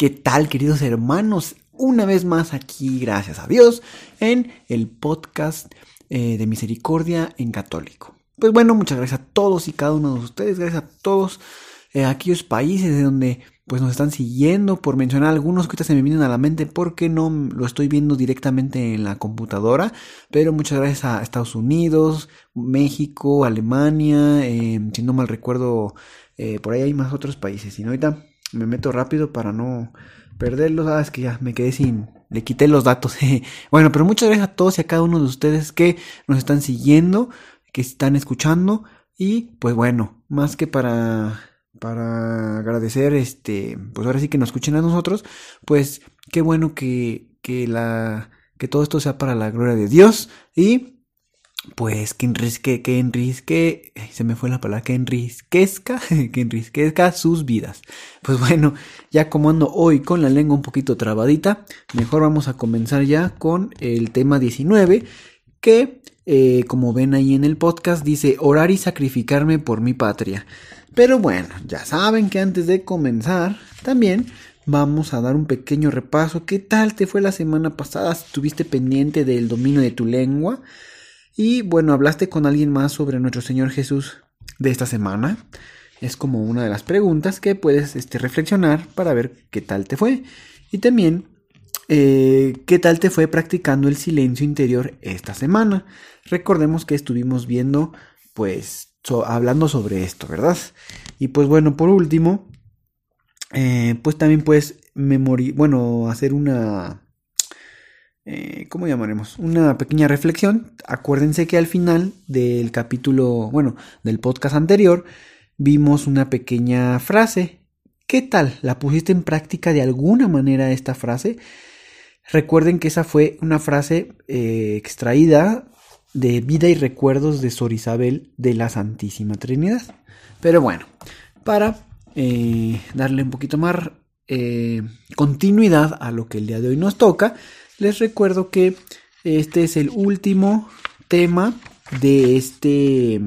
¿Qué tal, queridos hermanos? Una vez más aquí, gracias a Dios, en el podcast eh, de Misericordia en Católico. Pues bueno, muchas gracias a todos y cada uno de ustedes, gracias a todos eh, aquellos países de donde pues nos están siguiendo, por mencionar algunos que ahorita se me vienen a la mente porque no lo estoy viendo directamente en la computadora, pero muchas gracias a Estados Unidos, México, Alemania, eh, si no mal recuerdo, por ahí hay más otros países, y ahorita me meto rápido para no perderlos. Ah, es que ya me quedé sin. Le quité los datos. bueno, pero muchas gracias a todos y a cada uno de ustedes que nos están siguiendo, que están escuchando. Y pues bueno, más que para. Para agradecer, este, pues ahora sí que nos escuchen a nosotros, pues qué bueno que, que la, que todo esto sea para la gloria de Dios y pues que enrique, que enrique, se me fue la palabra, que enriquezca, que enriquezca sus vidas. Pues bueno, ya como ando hoy con la lengua un poquito trabadita, mejor vamos a comenzar ya con el tema 19, que eh, como ven ahí en el podcast dice orar y sacrificarme por mi patria. Pero bueno, ya saben que antes de comenzar, también vamos a dar un pequeño repaso. ¿Qué tal te fue la semana pasada? ¿Estuviste pendiente del dominio de tu lengua? Y bueno, hablaste con alguien más sobre nuestro Señor Jesús de esta semana. Es como una de las preguntas que puedes este, reflexionar para ver qué tal te fue. Y también eh, qué tal te fue practicando el silencio interior esta semana. Recordemos que estuvimos viendo, pues, hablando sobre esto, ¿verdad? Y pues bueno, por último, eh, pues también puedes memorizar, bueno, hacer una eh, ¿cómo llamaremos? Una pequeña reflexión. Acuérdense que al final del capítulo, bueno, del podcast anterior, vimos una pequeña frase. ¿Qué tal? ¿La pusiste en práctica de alguna manera esta frase? Recuerden que esa fue una frase eh, extraída de Vida y Recuerdos de Sor Isabel de la Santísima Trinidad. Pero bueno, para eh, darle un poquito más continuidad a lo que el día de hoy nos toca, les recuerdo que este es el último tema de este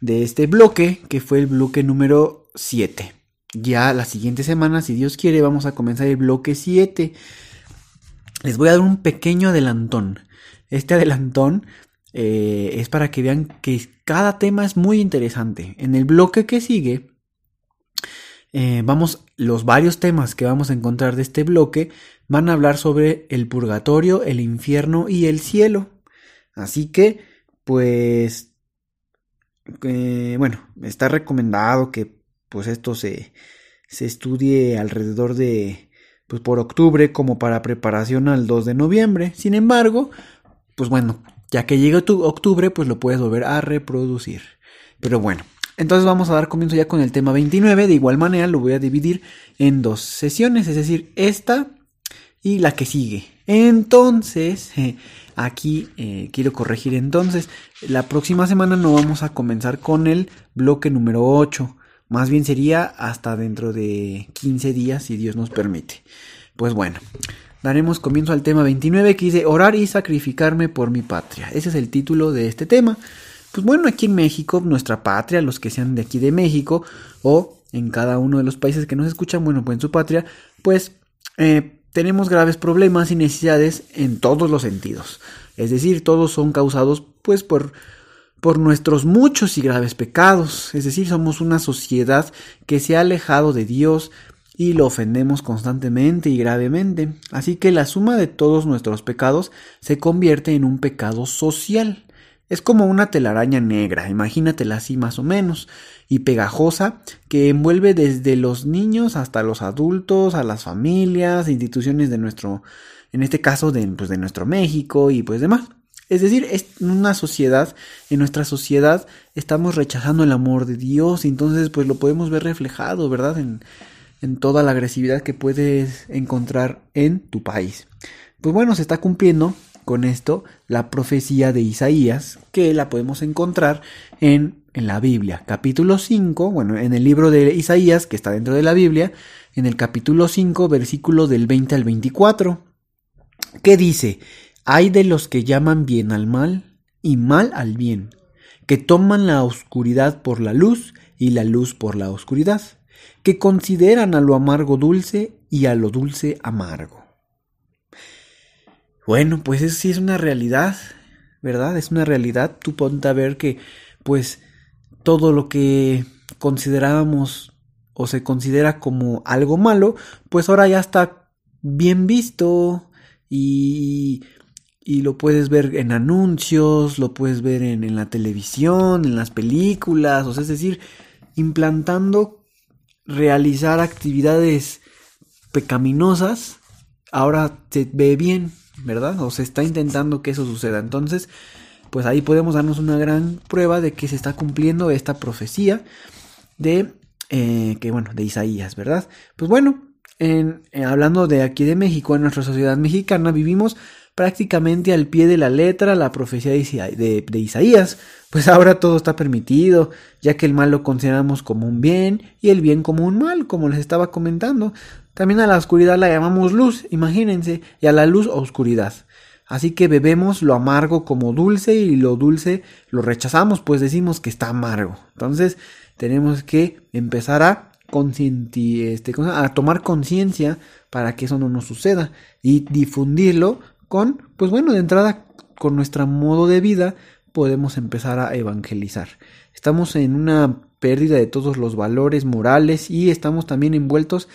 de este bloque, que fue el bloque número 7. Ya la siguiente semana, si Dios quiere, vamos a comenzar el bloque 7. Les voy a dar un pequeño adelantón. Este adelantón eh, es para que vean que cada tema es muy interesante. En el bloque que sigue, eh, vamos, los varios temas que vamos a encontrar de este bloque van a hablar sobre el purgatorio, el infierno y el cielo. Así que, pues, eh, bueno, está recomendado que pues esto se, se estudie alrededor de, pues por octubre como para preparación al 2 de noviembre. Sin embargo, pues bueno, ya que llega tu octubre, pues lo puedes volver a reproducir. Pero bueno, entonces vamos a dar comienzo ya con el tema 29. De igual manera lo voy a dividir en dos sesiones, es decir, esta y la que sigue. Entonces, aquí eh, quiero corregir entonces, la próxima semana no vamos a comenzar con el bloque número 8. Más bien sería hasta dentro de 15 días, si Dios nos permite. Pues bueno, daremos comienzo al tema 29 que dice orar y sacrificarme por mi patria. Ese es el título de este tema. Pues bueno, aquí en México, nuestra patria, los que sean de aquí de México o en cada uno de los países que nos escuchan, bueno, pues en su patria, pues eh, tenemos graves problemas y necesidades en todos los sentidos. Es decir, todos son causados pues por, por nuestros muchos y graves pecados. Es decir, somos una sociedad que se ha alejado de Dios y lo ofendemos constantemente y gravemente. Así que la suma de todos nuestros pecados se convierte en un pecado social. Es como una telaraña negra, imagínatela así más o menos, y pegajosa, que envuelve desde los niños hasta los adultos, a las familias, instituciones de nuestro, en este caso de, pues, de nuestro México y pues demás. Es decir, es una sociedad, en nuestra sociedad estamos rechazando el amor de Dios, y entonces pues lo podemos ver reflejado, ¿verdad? En, en toda la agresividad que puedes encontrar en tu país. Pues bueno, se está cumpliendo con esto la profecía de Isaías, que la podemos encontrar en, en, la Biblia. Capítulo 5, bueno, en el libro de Isaías, que está dentro de la Biblia, en el capítulo 5, versículo del 20 al 24, que dice, hay de los que llaman bien al mal y mal al bien, que toman la oscuridad por la luz y la luz por la oscuridad, que consideran a lo amargo dulce y a lo dulce amargo. Bueno, pues eso sí es una realidad, ¿verdad? Es una realidad. Tú ponte a ver que, pues, todo lo que considerábamos o se considera como algo malo, pues ahora ya está bien visto y, y lo puedes ver en anuncios, lo puedes ver en, en la televisión, en las películas, o sea, es decir, implantando realizar actividades pecaminosas, ahora se ve bien, ¿verdad? O se está intentando que eso suceda. Entonces, pues ahí podemos darnos una gran prueba de que se está cumpliendo esta profecía de, eh, que bueno, de Isaías, ¿verdad? Pues bueno, en, eh, hablando de aquí de México, en nuestra sociedad mexicana, vivimos prácticamente al pie de la letra la profecía de, Isaías, pues ahora todo está permitido, ya que el mal lo consideramos como un bien y el bien como un mal, como les estaba comentando. También a la oscuridad la llamamos luz, imagínense, y a la luz oscuridad. Así que bebemos lo amargo como dulce y lo dulce lo rechazamos, pues decimos que está amargo. Entonces tenemos que empezar a este, a tomar conciencia para que eso no nos suceda y difundirlo pues bueno, de entrada con nuestro modo de vida podemos empezar a evangelizar. Estamos en una pérdida de todos los valores morales y estamos también envueltos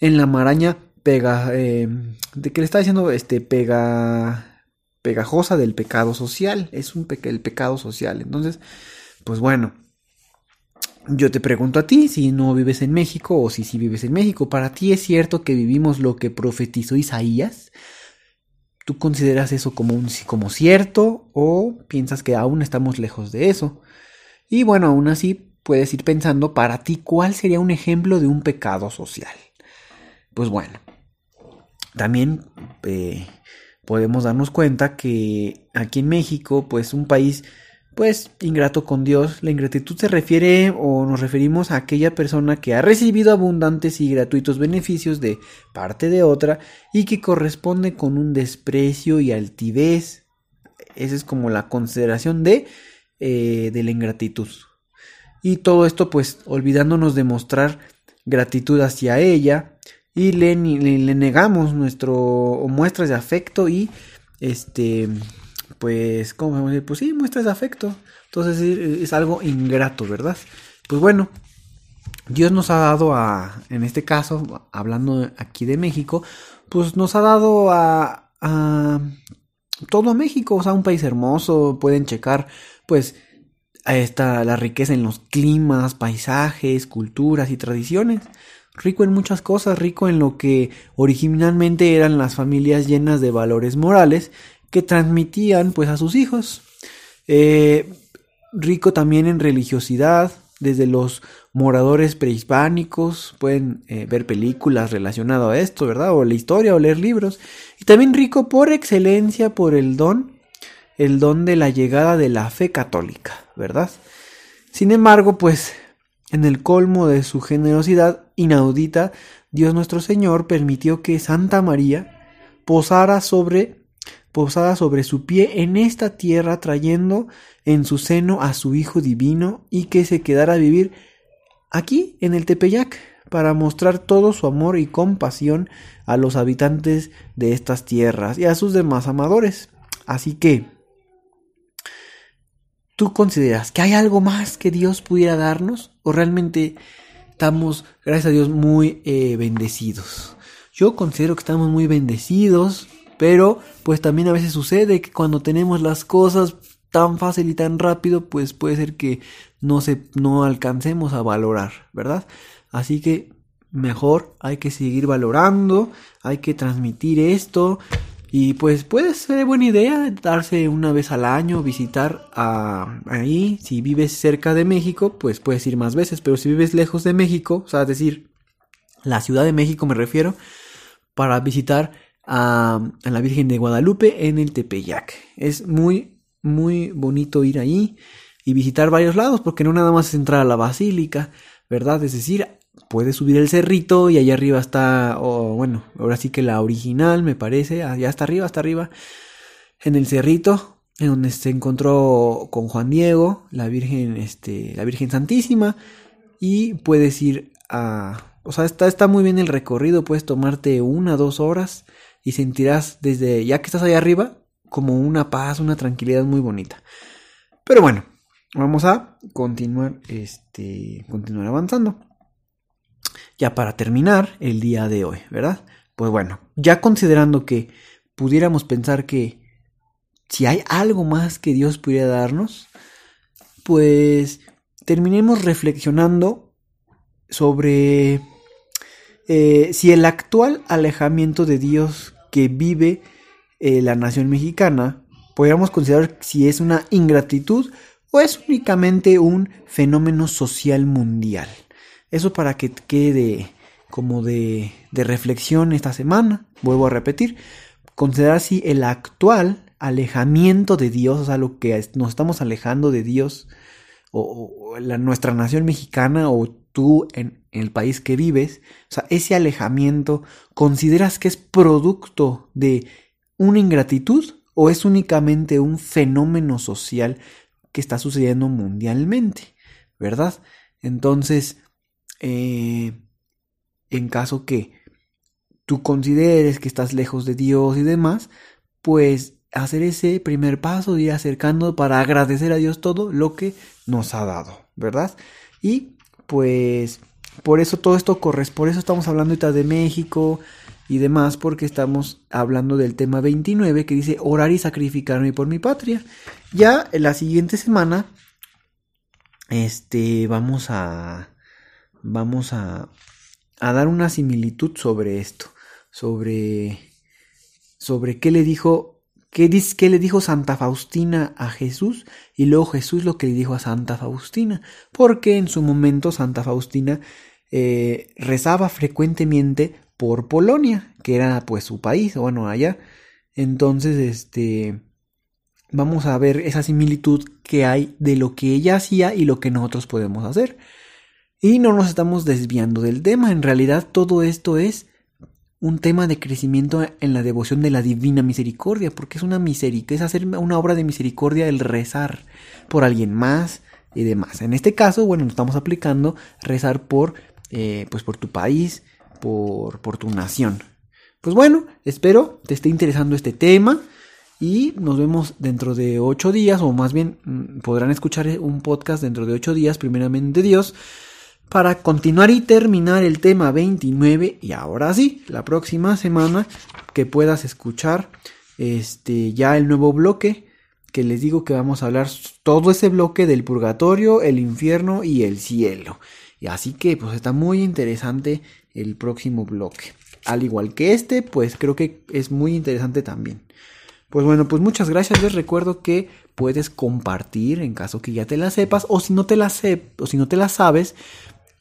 en la maraña eh, de que le está diciendo este pega, pegajosa del pecado social. Es un pecado social. Entonces, pues bueno, yo te pregunto a ti si no vives en México o si sí vives en México. ¿Para ti es cierto que vivimos lo que profetizó Isaías? ¿Tú consideras eso como, un, como cierto o piensas que aún estamos lejos de eso? Y bueno, aún así puedes ir pensando para ti cuál sería un ejemplo de un pecado social. Pues bueno, también eh, podemos darnos cuenta que aquí en México, pues un país pues ingrato con Dios. La ingratitud se refiere o nos referimos a aquella persona que ha recibido abundantes y gratuitos beneficios de parte de otra y que corresponde con un desprecio y altivez. Esa es como la consideración de, eh, de la ingratitud. Y todo esto pues olvidándonos de mostrar gratitud hacia ella y le, le negamos nuestro muestras de afecto y este pues, ¿cómo vamos a decir? Pues sí, muestras afecto. Entonces es, algo ingrato, ¿verdad? Pues bueno, Dios nos ha dado a, en este caso, hablando aquí de México, pues nos ha dado a, a todo México, o sea, un país hermoso, pueden checar, pues, está la riqueza en los climas, paisajes, culturas y tradiciones. Rico en muchas cosas, rico en lo que originalmente eran las familias llenas de valores morales que transmitían pues a sus hijos. Eh, rico también en religiosidad, desde los moradores prehispánicos, pueden eh, ver películas relacionadas a esto, ¿verdad? O la historia o leer libros. Y también rico por excelencia por el don, el don de la llegada de la fe católica, ¿verdad? Sin embargo, pues en el colmo de su generosidad inaudita, Dios nuestro Señor permitió que Santa María posara sobre posada sobre su pie en esta tierra, trayendo en su seno a su Hijo Divino, y que se quedara a vivir aquí, en el Tepeyac, para mostrar todo su amor y compasión a los habitantes de estas tierras y a sus demás amadores. Así que, ¿tú consideras que hay algo más que Dios pudiera darnos? ¿O realmente estamos, gracias a Dios, muy eh, bendecidos? Yo considero que estamos muy bendecidos pero pues también a veces sucede que cuando tenemos las cosas tan fácil y tan rápido, pues puede ser que no se no alcancemos a valorar, ¿verdad? Así que mejor hay que seguir valorando, hay que transmitir esto y pues puede ser buena idea darse una vez al año, visitar a, ahí. Si vives cerca de México, pues puedes ir más veces, pero si vives lejos de México, o sea, decir, la Ciudad de México me refiero, para visitar a, la Virgen de Guadalupe en el Tepeyac. Es muy, muy bonito ir ahí y visitar varios lados, porque no nada más es entrar a la basílica, ¿verdad? Es decir, puedes subir el cerrito y allá arriba está, bueno, ahora sí que la original me parece, allá está arriba, hasta arriba, en el cerrito, en donde se encontró con Juan Diego, la Virgen, este, la Virgen Santísima, y puedes ir a, o sea, está, está muy bien el recorrido, puedes tomarte una, dos horas y sentirás desde, ya que estás allá arriba, como una paz, una tranquilidad muy bonita. Pero bueno, vamos a continuar, este, continuar avanzando. Ya para terminar el día de hoy, ¿verdad? Pues bueno, ya considerando que pudiéramos pensar que si hay algo más que Dios pudiera darnos, pues terminemos reflexionando sobre eh, si el actual alejamiento de Dios que vive eh, la nación mexicana, podríamos considerar si es una ingratitud o es únicamente un fenómeno social mundial. Eso para que quede como de, reflexión esta semana, vuelvo a repetir, considerar si el actual alejamiento de Dios, o sea, lo que nos estamos alejando de Dios, o, la, nuestra nación mexicana, o tú en, en, el país que vives, o sea, ese alejamiento, ¿consideras que es producto de una ingratitud o es únicamente un fenómeno social que está sucediendo mundialmente? ¿Verdad? Entonces, eh, en caso que tú consideres que estás lejos de Dios y demás, pues hacer ese primer paso ir acercando para agradecer a Dios todo lo que nos ha dado, ¿verdad? Y pues por eso todo esto corre, por eso estamos hablando ahorita de México y demás, porque estamos hablando del tema 29 que dice orar y sacrificarme por mi patria. Ya en la siguiente semana, este, vamos a, vamos a, a dar una similitud sobre esto, sobre, sobre qué le dijo ¿Qué, dice, ¿Qué le dijo Santa Faustina a Jesús? Y luego Jesús lo que le dijo a Santa Faustina. Porque en su momento Santa Faustina eh, rezaba frecuentemente por Polonia, que era pues su país, bueno, allá. Entonces, este, vamos a ver esa similitud que hay de lo que ella hacía y lo que nosotros podemos hacer. Y no nos estamos desviando del tema, en realidad todo esto es un tema de crecimiento en la devoción de la divina misericordia, porque es una misericordia, es hacer una obra de misericordia el rezar por alguien más y demás. En este caso, bueno, estamos aplicando rezar por, eh, pues por tu país, por, por tu nación. Pues bueno, espero te esté interesando este tema y nos vemos dentro de ocho días, o más bien mm, podrán escuchar un podcast dentro de ocho días, primeramente Dios para continuar y terminar el tema 29 y ahora sí, la próxima semana que puedas escuchar este ya el nuevo bloque que les digo que vamos a hablar todo ese bloque del purgatorio, el infierno y el cielo. Y así que pues está muy interesante el próximo bloque. Al igual que este, pues creo que es muy interesante también. Pues bueno, pues muchas gracias. Les recuerdo que puedes compartir en caso que ya te la sepas o si no te la, o si no te la sabes,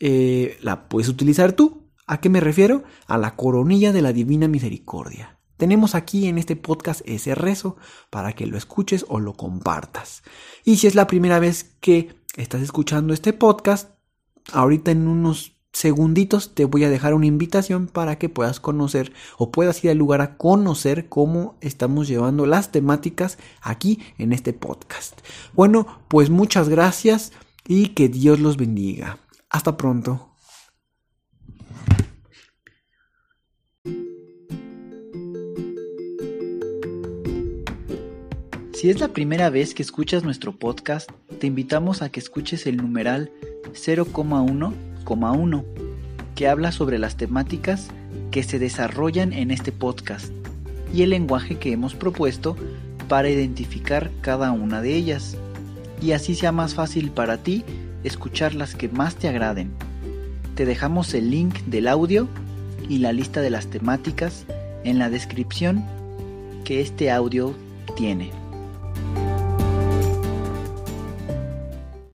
eh, la puedes utilizar tú. ¿A qué me refiero? A la coronilla de la Divina Misericordia. Tenemos aquí en este podcast ese rezo para que lo escuches o lo compartas. Y si es la primera vez que estás escuchando este podcast, ahorita en unos segunditos te voy a dejar una invitación para que puedas conocer o puedas ir al lugar a conocer cómo estamos llevando las temáticas aquí en este podcast. Bueno, pues muchas gracias y que Dios los bendiga. Hasta pronto. Si es la primera vez que escuchas nuestro podcast, te invitamos a que escuches el numeral 0,1,1, que habla sobre las temáticas que se desarrollan en este podcast y el lenguaje que hemos propuesto para identificar cada una de ellas, y así sea más fácil para ti escuchar las que más te agraden. Te dejamos el link del audio y la lista de las temáticas en la descripción que este audio tiene.